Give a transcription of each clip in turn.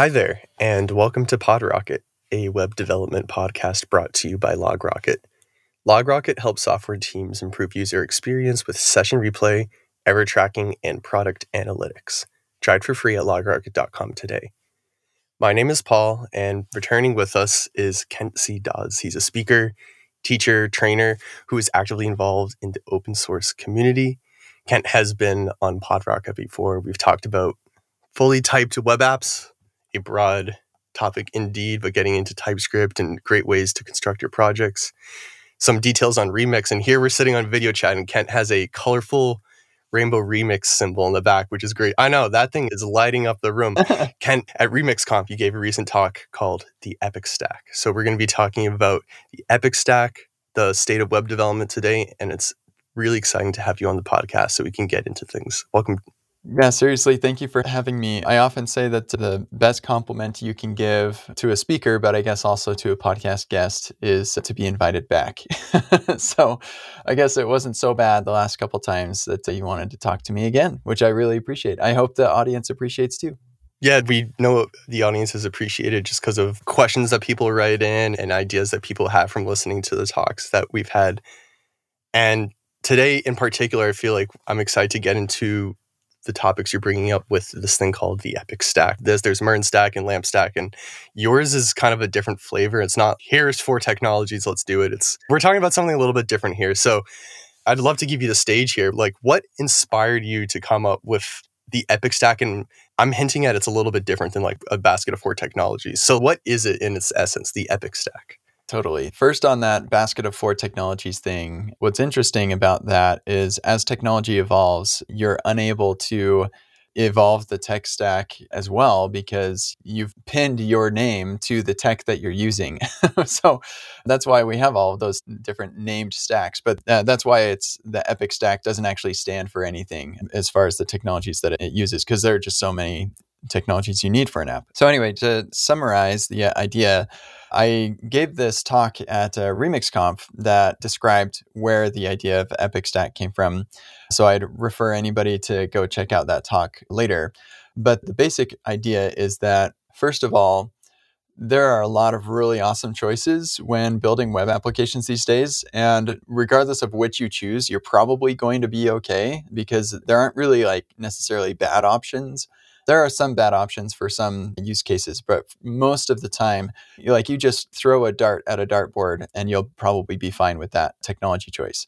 Hi there, and welcome to PodRocket, a web development podcast brought to you by LogRocket. LogRocket helps software teams improve user experience with session replay, error tracking, and product analytics. Try it for free at logrocket.com today. My name is Paul, and returning with us is Kent C. Dodds. He's a speaker, teacher, trainer who is actively involved in the open source community. Kent has been on PodRocket before. We've talked about fully typed web apps, a broad topic indeed, but getting into TypeScript and great ways to construct your projects. Some details on Remix. And here we're sitting on video chat, and Kent has a colorful rainbow remix symbol in the back, which is great. I know that thing is lighting up the room. Kent, at RemixConf, you gave a recent talk called the Epic Stack. So we're going to be talking about the Epic Stack, the state of web development today, and it's really exciting to have you on the podcast so we can get into things. Welcome, yeah, seriously, thank you for having me. I often say that the best compliment you can give to a speaker, but I guess also to a podcast guest, is to be invited back. so I guess it wasn't so bad the last couple times that you wanted to talk to me again, which I really appreciate. I hope the audience appreciates too. Yeah, we know the audience has appreciated just because of questions that people write in and ideas that people have from listening to the talks that we've had. And today in particular, I feel like I'm excited to get into the topics you're bringing up with this thing called the epic stack. There's there's MERN stack and LAMP stack, and yours is kind of a different flavor. It's not here's four technologies, let's do it. It's we're talking about something a little bit different here. So I'd love to give you the stage here. Like, what inspired you to come up with the epic stack? And I'm hinting at it's a little bit different than like a basket of four technologies. So what is it in its essence, the epic stack? Totally. First, on that basket of four technologies thing, what's interesting about that is as technology evolves, you're unable to evolve the tech stack as well because you've pinned your name to the tech that you're using. so that's why we have all of those different named stacks. But uh, that's why it's the Epic stack doesn't actually stand for anything as far as the technologies that it uses because there are just so many technologies you need for an app. So, anyway, to summarize the uh, idea, I gave this talk at a RemixConf that described where the idea of Epic Stack came from. So, I'd refer anybody to go check out that talk later. But the basic idea is that, first of all, there are a lot of really awesome choices when building web applications these days. And regardless of which you choose, you're probably going to be okay because there aren't really like necessarily bad options there are some bad options for some use cases, but most of the time, like you just throw a dart at a dartboard and you'll probably be fine with that technology choice.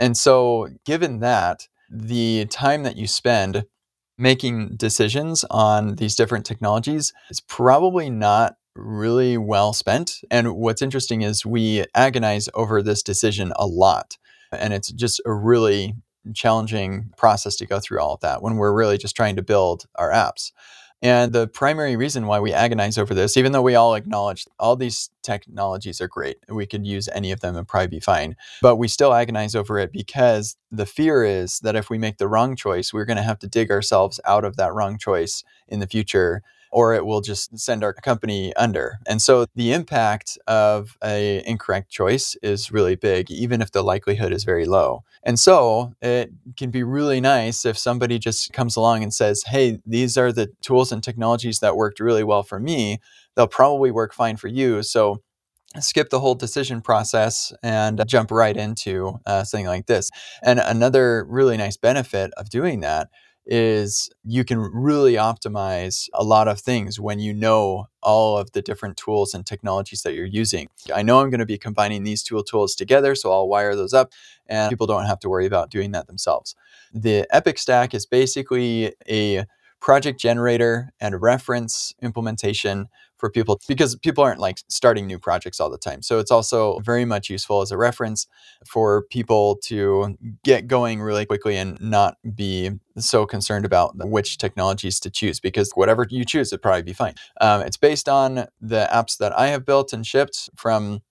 And so, given that, the time that you spend making decisions on these different technologies is probably not really well spent. And what's interesting is we agonize over this decision a lot. And it's just a really challenging process to go through all of that when we're really just trying to build our apps. And the primary reason why we agonize over this, even though we all acknowledge all these technologies are great, we could use any of them and probably be fine, but we still agonize over it because the fear is that if we make the wrong choice, we're going to have to dig ourselves out of that wrong choice in the future or it will just send our company under. And so the impact of a incorrect choice is really big, even if the likelihood is very low. And so it can be really nice if somebody just comes along and says, Hey, these are the tools and technologies that worked really well for me. They'll probably work fine for you. So skip the whole decision process and jump right into uh, something like this. And another really nice benefit of doing that is you can really optimize a lot of things when you know all of the different tools and technologies that you're using. I know I'm going to be combining these tool tools together, so I'll wire those up and people don't have to worry about doing that themselves. The Epic Stack is basically a project generator and reference implementation for people because people aren't like starting new projects all the time. So it's also very much useful as a reference for people to get going really quickly and not be so concerned about which technologies to choose because whatever you choose, it'd probably be fine. Um, it's based on the apps that I have built and shipped from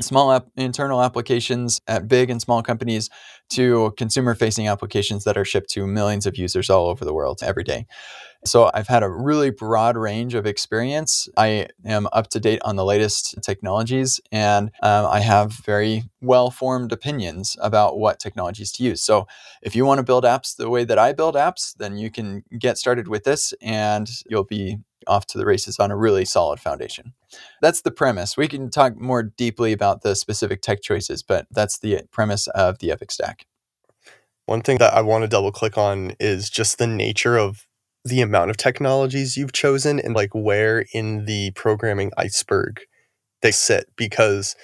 small app, internal applications at big and small companies to consumer facing applications that are shipped to millions of users all over the world every day. So I've had a really broad range of experience. I am up to date on the latest technologies and um, I have very well formed opinions about what technologies to use. So if you want to build apps the way that I build apps, then you can get started with this and you'll be off to the races on a really solid foundation. That's the premise. We can talk more deeply about the specific tech choices, but that's the premise of the Epic Stack. One thing that I want to double click on is just the nature of the amount of technologies you've chosen and like where in the programming iceberg they sit because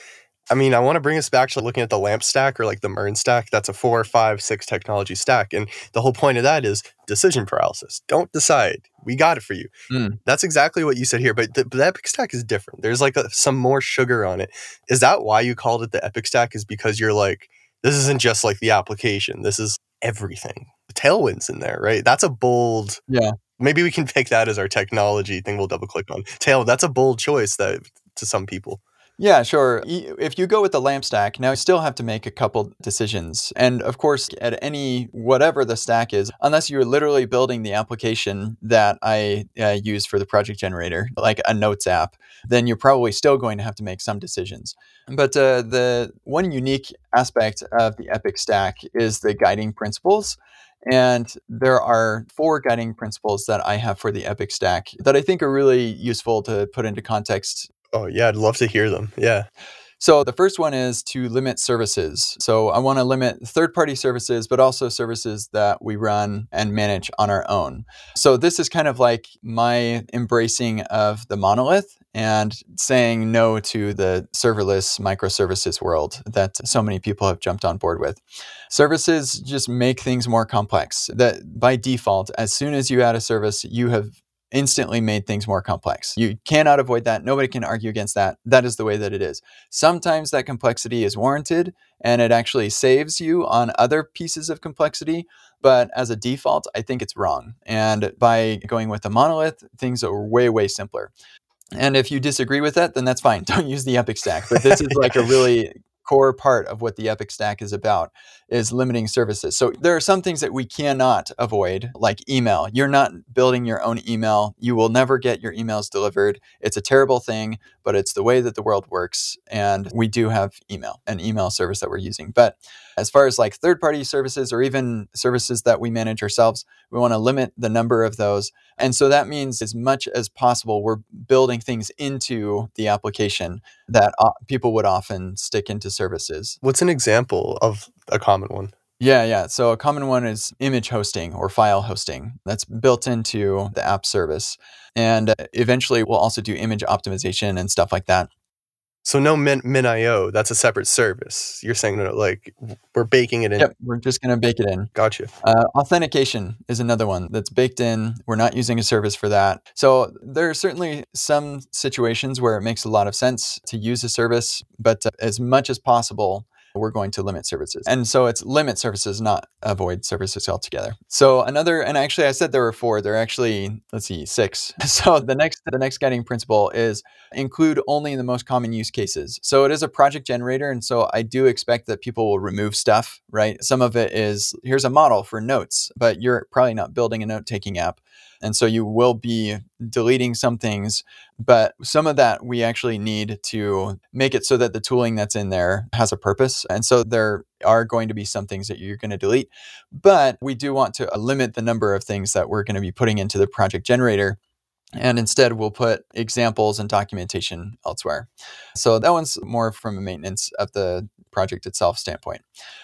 I mean, I want to bring us back to looking at the lamp stack or like the MERN stack. That's a four, five, six technology stack. And the whole point of that is decision paralysis. Don't decide. We got it for you. Mm. That's exactly what you said here. But the, the Epic stack is different. There's like a, some more sugar on it. Is that why you called it the Epic stack? Is because you're like, this isn't just like the application, this is everything. Tailwinds in there, right? That's a bold. Yeah. Maybe we can pick that as our technology thing we'll double click on. Tail, that's a bold choice that to some people. Yeah, sure. If you go with the lamp stack, now you still have to make a couple decisions. And of course, at any, whatever the stack is, unless you're literally building the application that I uh, use for the project generator, like a notes app, then you're probably still going to have to make some decisions. But uh, the one unique aspect of the Epic stack is the guiding principles. And there are four guiding principles that I have for the Epic stack that I think are really useful to put into context Oh, yeah, I'd love to hear them. Yeah. So the first one is to limit services. So I want to limit third party services, but also services that we run and manage on our own. So this is kind of like my embracing of the monolith and saying no to the serverless microservices world that so many people have jumped on board with. Services just make things more complex. That by default, as soon as you add a service, you have instantly made things more complex. You cannot avoid that. Nobody can argue against that. That is the way that it is. Sometimes that complexity is warranted and it actually saves you on other pieces of complexity. But as a default, I think it's wrong. And by going with a monolith, things are way, way simpler. And if you disagree with that, then that's fine. Don't use the Epic stack. But this is like a really core part of what the Epic Stack is about is limiting services. So there are some things that we cannot avoid, like email. You're not building your own email. You will never get your emails delivered. It's a terrible thing, but it's the way that the world works. And we do have email, an email service that we're using. But as far as like third party services or even services that we manage ourselves, we want to limit the number of those. And so that means as much as possible, we're building things into the application that uh, people would often stick into services. What's an example of a common one? Yeah, yeah. So a common one is image hosting or file hosting that's built into the app service. And uh, eventually we'll also do image optimization and stuff like that. So no min, MinIO, that's a separate service. You're saying that like we're baking it in. Yep, we're just going to bake it in. Gotcha. Uh, authentication is another one that's baked in. We're not using a service for that. So there are certainly some situations where it makes a lot of sense to use a service, but uh, as much as possible, we're going to limit services. And so it's limit services, not avoid services altogether. So another, and actually I said there were four, there are actually, let's see, six. So the next, the next guiding principle is include only the most common use cases. So it is a project generator. And so I do expect that people will remove stuff, right? Some of it is, here's a model for notes, but you're probably not building a note taking app. And so you will be deleting some things, but some of that we actually need to make it so that the tooling that's in there has a purpose. And so there are going to be some things that you're going to delete, but we do want to uh, limit the number of things that we're going to be putting into the project generator. And instead, we'll put examples and documentation elsewhere. So that one's more from a maintenance of the project itself standpoint.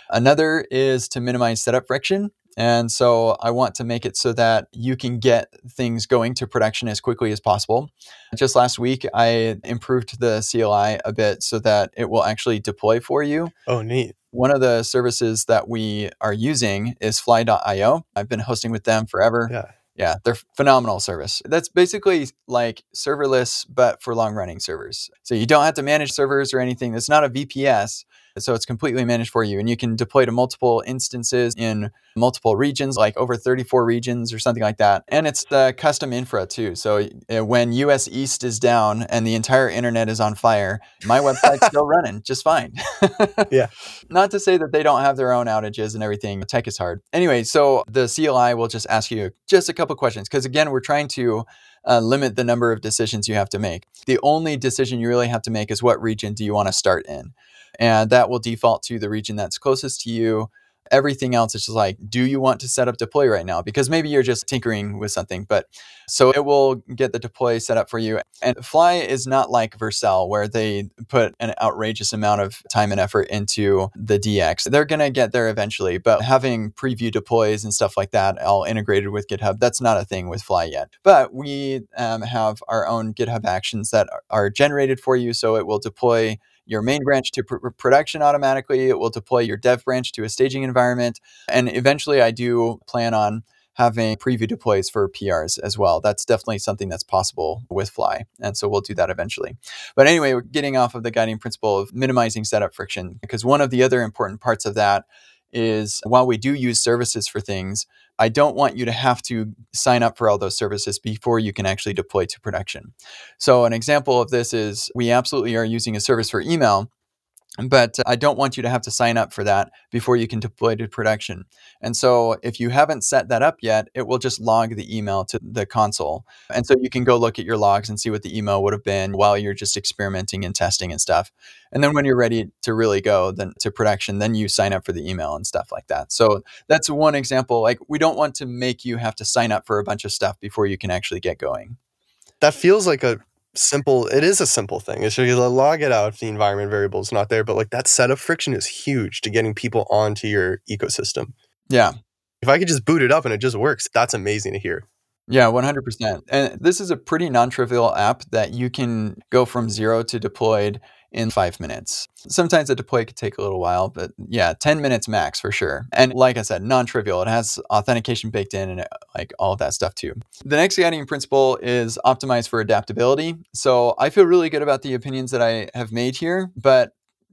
Another is to minimize setup friction. And so I want to make it so that you can get things going to production as quickly as possible. Just last week, I improved the CLI a bit so that it will actually deploy for you. Oh, neat. One of the services that we are using is fly.io. I've been hosting with them forever. Yeah. Yeah, they're phenomenal service. That's basically like serverless, but for long running servers. So you don't have to manage servers or anything. It's not a VPS. So it's completely managed for you. And you can deploy to multiple instances in multiple regions, like over 34 regions or something like that. And it's the custom infra too. So uh, when US East is down and the entire internet is on fire, my website's still running just fine. yeah. Not to say that they don't have their own outages and everything. Tech is hard. Anyway, so the CLI will just ask you just a couple questions because again, we're trying to uh, limit the number of decisions you have to make. The only decision you really have to make is what region do you want to start in? And that will default to the region that's closest to you. Everything else is just like, do you want to set up deploy right now? Because maybe you're just tinkering with something. But so it will get the deploy set up for you. And Fly is not like Vercel, where they put an outrageous amount of time and effort into the DX. They're going to get there eventually, but having preview deploys and stuff like that all integrated with GitHub, that's not a thing with Fly yet. But we um, have our own GitHub actions that are generated for you. So it will deploy your main branch to pr- production automatically. It will deploy your dev branch to a staging environment. And eventually, I do plan on having preview deploys for PRs as well. That's definitely something that's possible with Fly. And so we'll do that eventually. But anyway, we're getting off of the guiding principle of minimizing setup friction because one of the other important parts of that is while we do use services for things, I don't want you to have to sign up for all those services before you can actually deploy to production. So, an example of this is we absolutely are using a service for email but I don't want you to have to sign up for that before you can deploy to production. And so if you haven't set that up yet, it will just log the email to the console. And so you can go look at your logs and see what the email would have been while you're just experimenting and testing and stuff. And then when you're ready to really go then to production, then you sign up for the email and stuff like that. So that's one example. Like we don't want to make you have to sign up for a bunch of stuff before you can actually get going. That feels like a simple it is a simple thing it's you log it out if the environment variable is not there but like that setup friction is huge to getting people onto your ecosystem. Yeah. If i could just boot it up and it just works that's amazing to hear. Yeah 100% and this is a pretty non-trivial app that you can go from zero to deployed in five minutes. Sometimes a deploy could take a little while, but yeah, 10 minutes max for sure. And like I said, non trivial. It has authentication baked in and uh, like all of that stuff too. The next guiding principle is optimize for adaptability. So I feel really good about the opinions that I have made here, but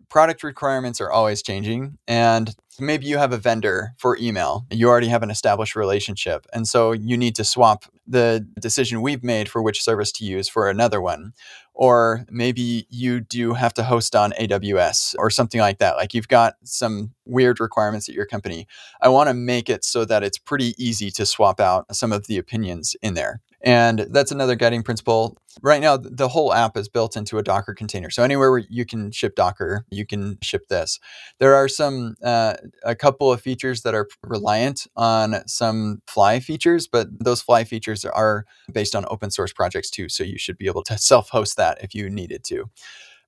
product requirements are always changing. And maybe you have a vendor for email, you already have an established relationship. And so you need to swap the decision we've made for which service to use for another one. Or maybe you do have to host on AWS or something like that. Like you've got some weird requirements at your company. I want to make it so that it's pretty easy to swap out some of the opinions in there. And that's another guiding principle. Right now, the whole app is built into a Docker container. So anywhere where you can ship Docker, you can ship this. There are some, uh, a couple of features that are reliant on some Fly features, but those Fly features are based on open source projects too. So you should be able to self host that if you needed to.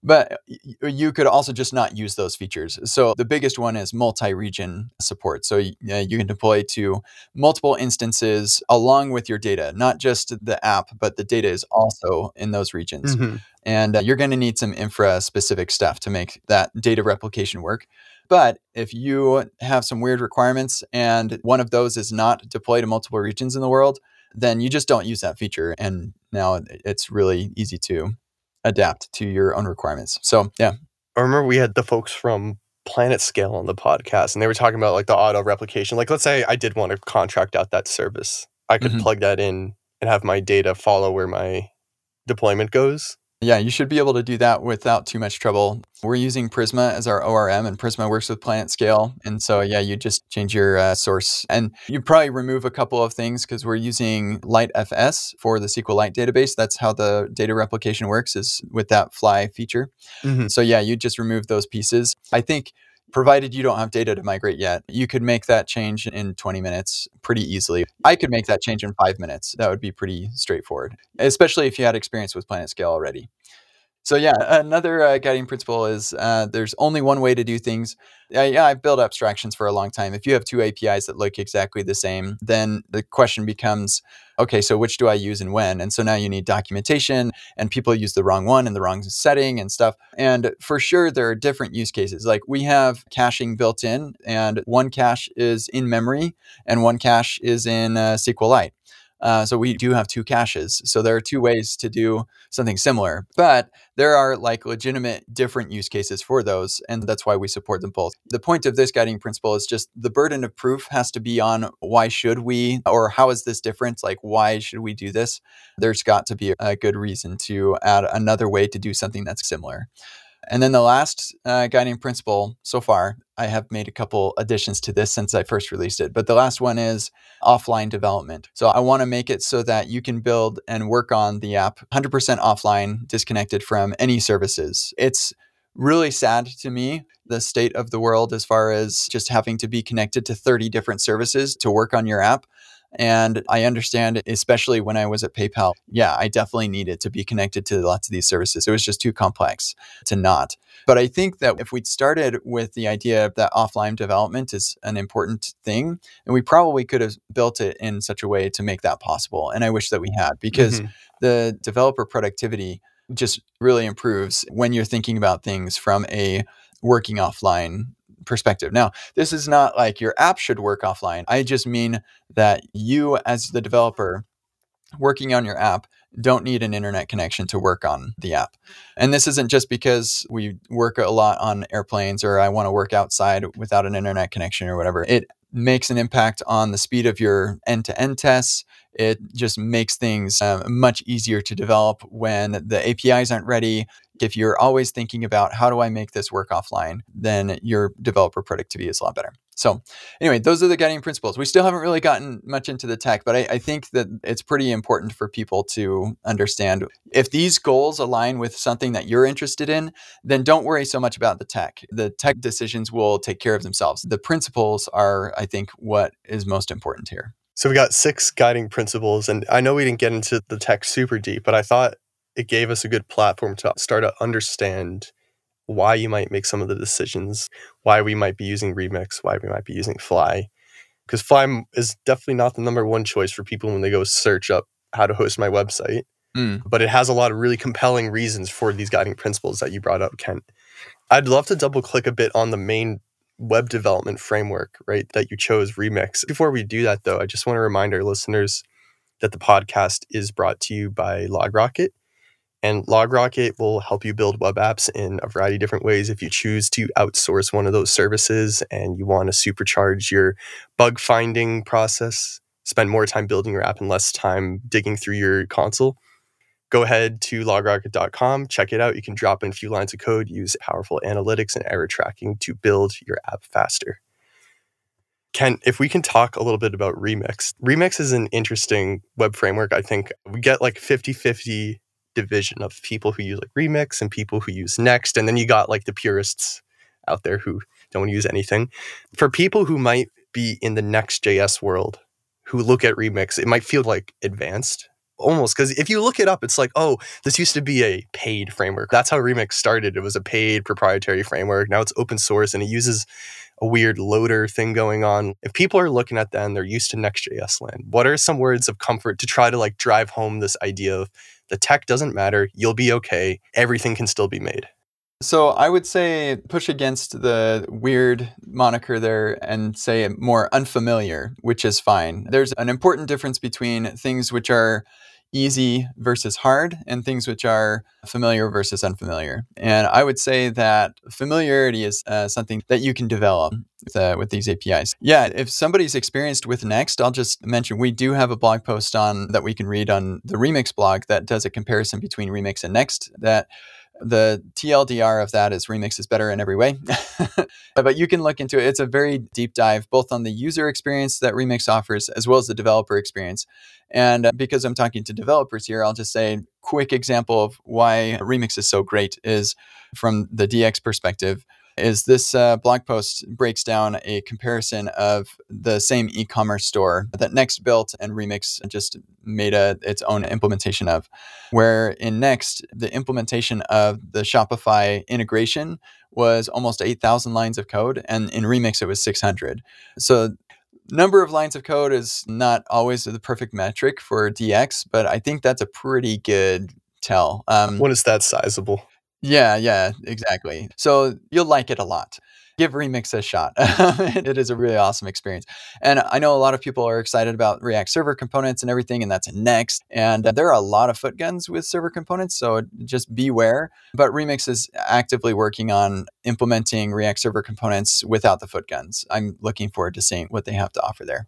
But you could also just not use those features. So the biggest one is multi-region support. So you can deploy to multiple instances along with your data, not just the app, but the data is also in those regions. Mm-hmm. And uh, you're going to need some infra specific stuff to make that data replication work. But if you have some weird requirements and one of those is not deployed to multiple regions in the world, then you just don't use that feature. And now it's really easy to adapt to your own requirements. So, yeah. I remember we had the folks from PlanetScale on the podcast and they were talking about like the auto replication. Like, let's say I did want to contract out that service, I could mm-hmm. plug that in and have my data follow where my deployment goes. Yeah, you should be able to do that without too much trouble. We're using Prisma as our ORM, and Prisma works with PlanetScale. And so, yeah, you just change your uh, source. And you probably remove a couple of things because we're using LiteFS for the SQLite database. That's how the data replication works, is with that fly feature. Mm-hmm. So, yeah, you just remove those pieces. I think provided you don't have data to migrate yet, you could make that change in 20 minutes pretty easily. I could make that change in five minutes. That would be pretty straightforward, especially if you had experience with PlanetScale already. So yeah, another uh, guiding principle is uh, there's only one way to do things. Uh, yeah, I've built abstractions for a long time. If you have two APIs that look exactly the same, then the question becomes, okay, so which do I use and when? And so now you need documentation, and people use the wrong one in the wrong setting and stuff. And for sure, there are different use cases. Like we have caching built in, and one cache is in memory, and one cache is in uh, SQLite. Uh, so we do have two caches. So there are two ways to do something similar, but there are like legitimate different use cases for those. And that's why we support them both. The point of this guiding principle is just the burden of proof has to be on why should we, or how is this different? Like, why should we do this? There's got to be a good reason to add another way to do something that's similar. And then the last uh, guiding principle so far, I have made a couple additions to this since I first released it, but the last one is offline development. So I want to make it so that you can build and work on the app 100% offline, disconnected from any services. It's really sad to me the state of the world as far as just having to be connected to 30 different services to work on your app. And I understand, especially when I was at PayPal, yeah, I definitely needed to be connected to lots of these services. It was just too complex to not. But I think that if we'd started with the idea that offline development is an important thing, and we probably could have built it in such a way to make that possible. And I wish that we had because mm-hmm. the developer productivity just really improves when you're thinking about things from a working offline perspective. Now, this is not like your app should work offline. I just mean that you, as the developer working on your app, don't need an internet connection to work on the app. And this isn't just because we work a lot on airplanes or I want to work outside without an internet connection or whatever. It makes an impact on the speed of your end to end tests. It just makes things uh, much easier to develop when the APIs aren't ready. If you're always thinking about how do I make this work offline, then your developer productivity is a lot better. So, anyway, those are the guiding principles. We still haven't really gotten much into the tech, but I, I, think that it's pretty important for people to understand if these goals align with something that you're interested in, then don't worry so much about the tech. The tech decisions will take care of themselves. The principles are, I think, what is most important here. So, we got six guiding principles, and I know we didn't get into the tech super deep, but I thought it gave us a good platform to start to understand why you might make some of the decisions, why we might be using Remix, why we might be using Fly. Because Fly is definitely not the number one choice for people when they go search up how to host my website. Mm. But it has a lot of really compelling reasons for these guiding principles that you brought up, Kent. I'd love to double click a bit on the main web development framework, right, that you chose, Remix. Before we do that, though, I just want to remind our listeners that the podcast is brought to you by LogRocket. And LogRocket will help you build web apps in a variety of different ways. If you choose to outsource one of those services and you want to supercharge your bug finding process, spend more time building your app and less time digging through your console, go ahead to logrocket.com, check it out. You can drop in a few lines of code, use powerful analytics and error tracking to build your app faster. Kent, if we can talk a little bit about Remix. Remix is an interesting web framework. I think we get like 50 50 division of people who use like Remix and people who use Next. And then you got like the purists out there who don't use anything. For people who might be in the next js world, who look at Remix, it might feel like advanced almost because if you look it up, it's like, oh, this used to be a paid framework. That's how Remix started. It was a paid proprietary framework. Now it's open source and it uses a weird loader thing going on. If people are looking at that and they're used to Next.js land, what are some words of comfort to try to like drive home this idea of the tech doesn't matter. You'll be okay. Everything can still be made. So I would say push against the weird moniker there and say more unfamiliar, which is fine. There's an important difference between things which are easy versus hard and things which are familiar versus unfamiliar. And I would say that familiarity is uh, something that you can develop with, uh, with these APIs. Yeah, if somebody's experienced with Next, I'll just mention we do have a blog post on that we can read on the Remix blog that does a comparison between Remix and Next that the TLDR of that is Remix is better in every way. but you can look into it. It's a very deep dive, both on the user experience that Remix offers, as well as the developer experience. And uh, because I'm talking to developers here, I'll just say quick example of why Remix is so great is from the DX perspective is this uh, blog post breaks down a comparison of the same e-commerce store that Next built and Remix just made a, its own implementation of. Where in Next, the implementation of the Shopify integration was almost 8,000 lines of code, and in Remix it was 600. So number of lines of code is not always the perfect metric for DX, but I think that's a pretty good tell. Um, that sizable? Yeah, yeah, exactly. So you'll like it a lot. Give Remix a shot. it is a really awesome experience. And I know a lot of people are excited about React server components and everything, and that's next. And there are a lot of foot guns with server components, so just beware. But Remix is actively working on implementing React server components without the foot guns. I'm looking forward to seeing what they have to offer there.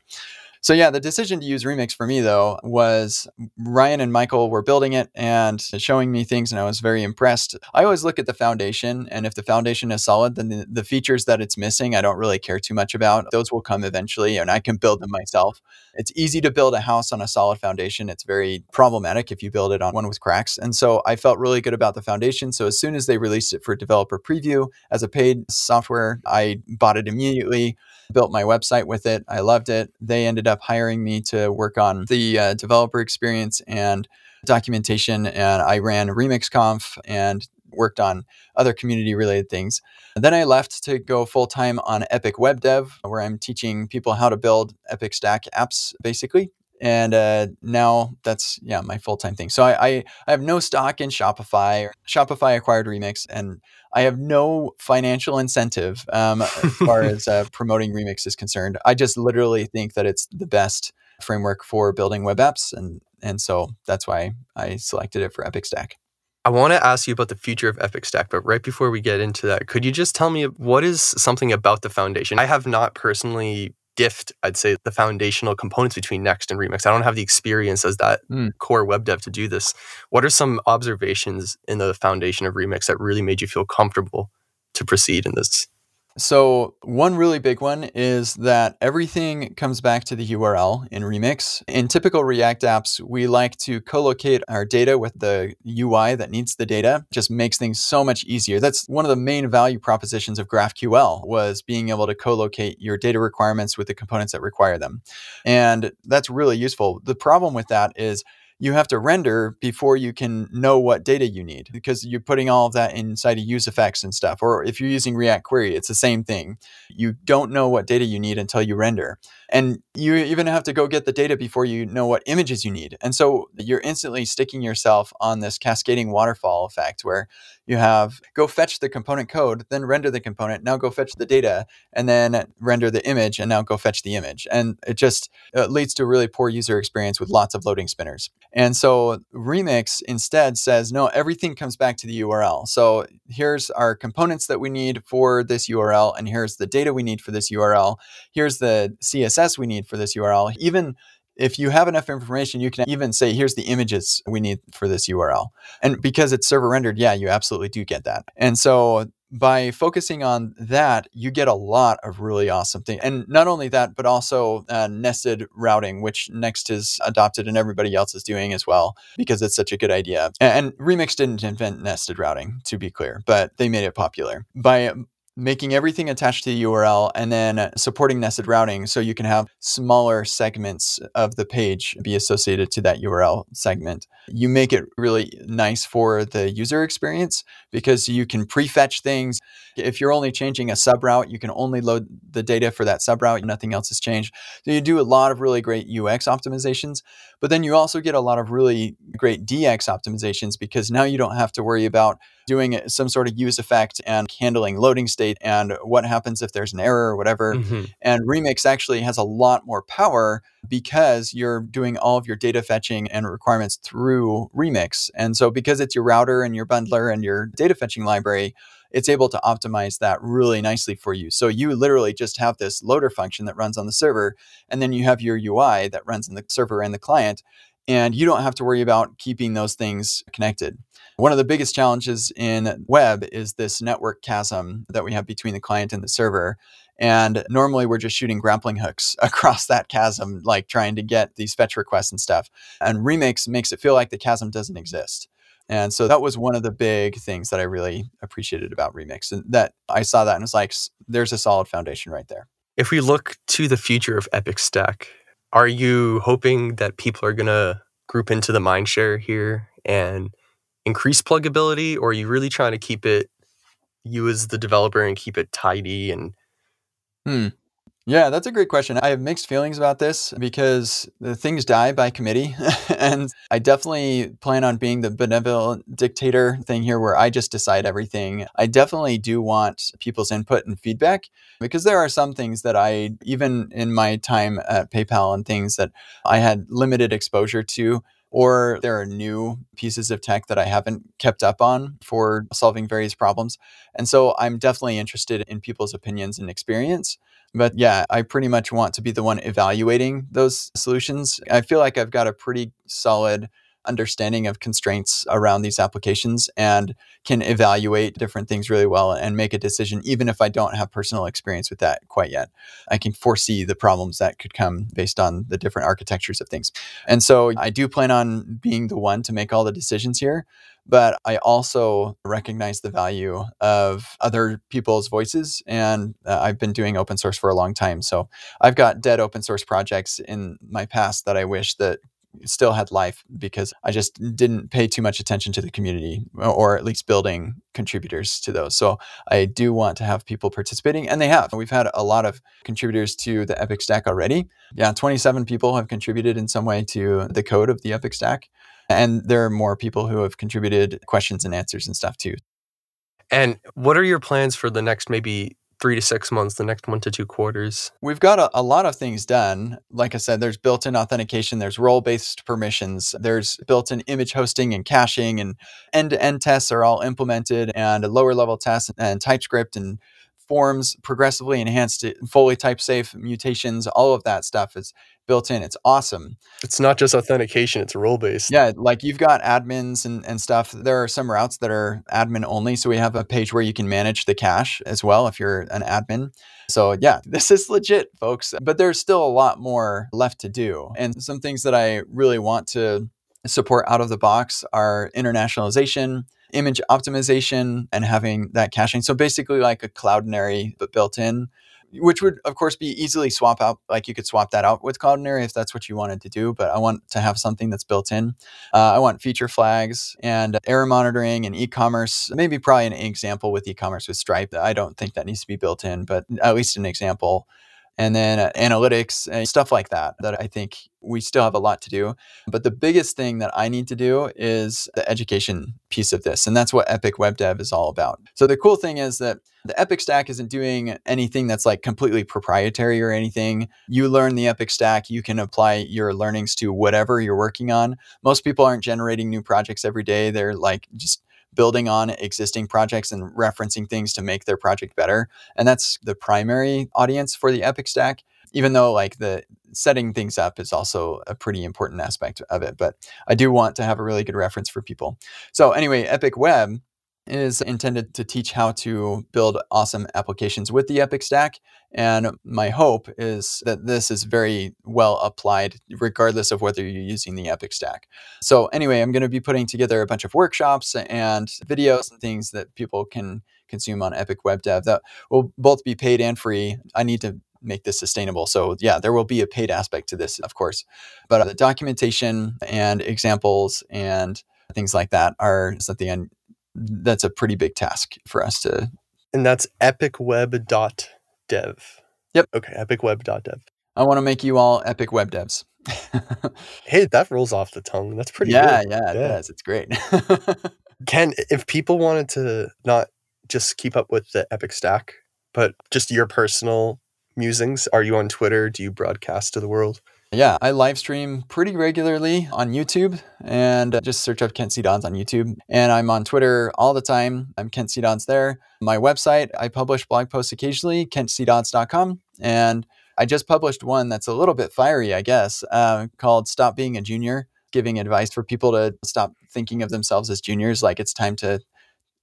So yeah, the decision to use Remix for me though was Ryan and Michael were building it and showing me things, and I was very impressed. I always look at the foundation, and if the foundation is solid, then the, the features that it's missing, I don't really care too much about. Those will come eventually, and I can build them myself. It's easy to build a house on a solid foundation. It's very problematic if you build it on one with cracks. And so I felt really good about the foundation. So as soon as they released it for developer preview as a paid software, I bought it immediately built my website with it. I loved it. They ended up hiring me to work on the uh, developer experience and documentation, and I ran RemixConf and worked on other community related things. And then I left to go full time on Epic Web Dev, where I'm teaching people how to build Epic Stack apps, basically and uh, now that's yeah my full-time thing. So I, I, I have no stock in shopify shopify acquired remix and i have no financial incentive um, as far as uh, promoting remix is concerned. I just literally think that it's the best framework for building web apps and and so that's why i selected it for epic stack. I want to ask you about the future of Epic Stack, but right before we get into that, could you just tell me what is something about the foundation? I have not personally gift, I'd say, the foundational components between Next and Remix. I don't have the experience as that mm. core web dev to do this. What are some observations in the foundation of Remix that really made you feel comfortable to proceed in this so, one really big one is that everything comes back to the URL in Remix. In typical React apps, we like to co locate our data with the UI that needs the data. Just makes things so much easier. That's one of the main value propositions of GraphQL was being able to co locate your data requirements with the components that require them. And that's really useful. The problem with that is you have to render before you can know what data you need because you're putting all of that inside of use effects and stuff. Or if you're using React Query, it's the same thing. You don't know what data you need until you render. And you even have to go get the data before you know what images you need. And so you're instantly sticking yourself on this cascading waterfall effect where you have go fetch the component code, then render the component, now go fetch the data, and then render the image, and now go fetch the image. And it just it leads to a really poor user experience with lots of loading spinners. And so Remix instead says, no, everything comes back to the URL. So here's our components that we need for this URL, and here's the data we need for this URL. Here's the CSS we need for this URL. Even if you have enough information, you can even say, here's the images we need for this URL. And because it's server rendered, yeah, you absolutely do get that. And so by focusing on that, you get a lot of really awesome things. And not only that, but also uh, nested routing, which Next has adopted and everybody else is doing as well because it's such a good idea. And, and Remix didn't invent nested routing, to be clear, but they made it popular. By making everything attached to the URL and then supporting nested routing so you can have smaller segments of the page be associated to that URL segment. You make it really nice for the user experience because you can prefetch things. If you're only changing a subroute, you can only load the data for that subroute, nothing else has changed. So you do a lot of really great UX optimizations, but then you also get a lot of really great DX optimizations because now you don't have to worry about doing some sort of use effect and handling loading state and what happens if there's an error or whatever. Mm-hmm. And Remix actually has a lot more power because you're doing all of your data fetching and requirements through Remix. And so because it's your router and your bundler and your data fetching library, it's able to optimize that really nicely for you. So you literally just have this loader function that runs on the server, and then you have your UI that runs in the server and the client and you don't have to worry about keeping those things connected. One of the biggest challenges in web is this network chasm that we have between the client and the server. And normally we're just shooting grappling hooks across that chasm, like trying to get these fetch requests and stuff. And Remix makes it feel like the chasm doesn't exist. And so that was one of the big things that I really appreciated about Remix. And that I saw that and was like, there's a solid foundation right there. If we look to the future of Epic Stack, are you hoping that people are going to group into the mindshare here and increase pluggability, or are you really trying to keep it you as the developer and keep it tidy and hmm. Yeah, that's a great question. I have mixed feelings about this because things die by committee. and I definitely plan on being the benevolent dictator thing here where I just decide everything. I definitely do want people's input and feedback because there are some things that I, even in my time at PayPal and things that I had limited exposure to or there are new pieces of tech that I haven't kept up on for solving various problems. And so I'm definitely interested in people's opinions and experience. But yeah, I pretty much want to be the one evaluating those solutions. I feel like I've got a pretty solid understanding of constraints around these applications and can evaluate different things really well and make a decision, even if I don't have personal experience with that quite yet. I can foresee the problems that could come based on the different architectures of things. And so I do plan on being the one to make all the decisions here. But I also recognize the value of other people's voices. And uh, I've been doing open source for a long time. So I've got dead open source projects in my past that I wish that still had life because I just didn't pay too much attention to the community or at least building contributors to those. So I do want to have people participating and they have. We've had a lot of contributors to the Epic Stack already. Yeah, 27 people have contributed in some way to the code of the Epic Stack. And there are more people who have contributed questions and answers and stuff too. And what are your plans for the next maybe three to six months, the next one to two quarters? We've got a, a lot of things done. Like I said, there's built in authentication, there's role based permissions, there's built in image hosting and caching, and end to end tests are all implemented, and lower level tests and TypeScript and forms progressively enhanced fully type safe mutations all of that stuff is built in. It's awesome. It's not just authentication it's role based. Yeah like you've got admins and, and stuff. There are some routes that are admin only so we have a page where you can manage the cache as well if you're an admin. So yeah this is legit folks but there's still a lot more left to do. And some things that i really want to support out of the box are internationalization image optimization and having that caching. So basically like a Cloudinary but built in, which would of course be easily swap out. Like you could swap that out with Cloudinary if that's what you wanted to do. But I want to have something that's built in. Uh, I want feature flags and error monitoring and e-commerce. Maybe probably an example with e-commerce with Stripe. I don't think that needs to be built in, but at least an example and then uh, analytics and stuff like that that i think we still have a lot to do. But the biggest thing that i need to do is the education piece of this and that's what epic web dev is all about. So the cool thing is that the epic stack isn't doing anything that's like completely proprietary or anything. You learn the epic stack you can apply your learnings to whatever you're working on. Most people aren't generating new projects every day. They're like just building on existing projects and referencing things to make their project better. And that's the primary audience for the Epic Stack, even though like the setting things up is also a pretty important aspect of it. But I do want to have a really good reference for people. So anyway, Epic Web is intended to teach how to build awesome applications with the Epic Stack. And my hope is that this is very well applied, regardless of whether you're using the Epic Stack. So, anyway, I'm going to be putting together a bunch of workshops and videos and things that people can consume on Epic Web Dev that will both be paid and free. I need to make this sustainable. So, yeah, there will be a paid aspect to this, of course. But the documentation and examples and things like that are something that's a pretty big task for us to. And that's epicweb.dev. Yep. Okay, epicweb.dev. I want to make you all epic web devs. hey, that rolls off the tongue. That's pretty yeah, good. Yeah, it yeah. does. It's great. Kent, if people wanted to not just keep up with the Epic Stack, but just your personal musings, are you on Twitter? Do you broadcast to the world? Yeah, I live stream pretty regularly on YouTube and just search up Kent C. Dodds on YouTube. And I'm on Twitter all the time. I'm Kent C. Dodds there. My website, I publish blog posts occasionally, kentcdodds.com. And I just published one that's a little bit fiery, I guess, uh, called Stop Being a Junior, giving advice for people to stop thinking of themselves as juniors, like it's time to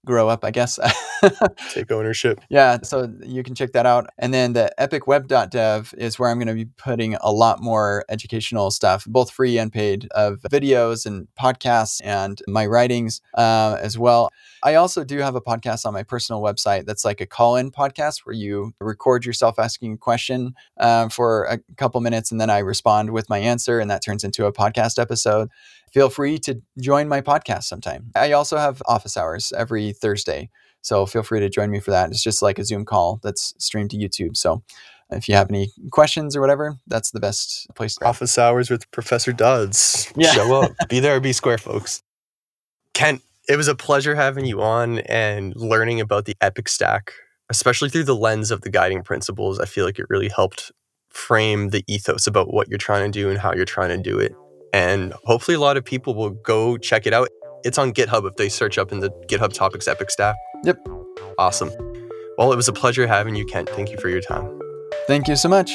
grow up, I guess. Take ownership. Yeah, so you can check that out. And then the epicweb.dev is where I'm going to be putting a lot more educational stuff, both free and paid, of videos and podcasts and my writings uh, as well. I also do have a podcast on my personal website that's like a call in podcast where you record yourself asking a question uh, for a couple minutes and then I respond with my answer, and that turns into a podcast episode feel free to join my podcast sometime. I also have office hours every Thursday. So feel free to join me for that. It's just like a Zoom call that's streamed to YouTube. So if you have any questions or whatever, that's the best place. To office hours with Professor Dodds. Yeah. Show up. be there, or be square, folks. Kent, it was a pleasure having you on and learning about the Epic Stack, especially through the lens of the guiding principles. I feel like it really helped frame the ethos about what you're trying to do and how you're trying to do it. And hopefully, a lot of people will go check it out. It's on GitHub if they search up in the GitHub Topics Epic stack. Yep. Awesome. Well, it was a pleasure having you, Kent. Thank you for your time. Thank you so much.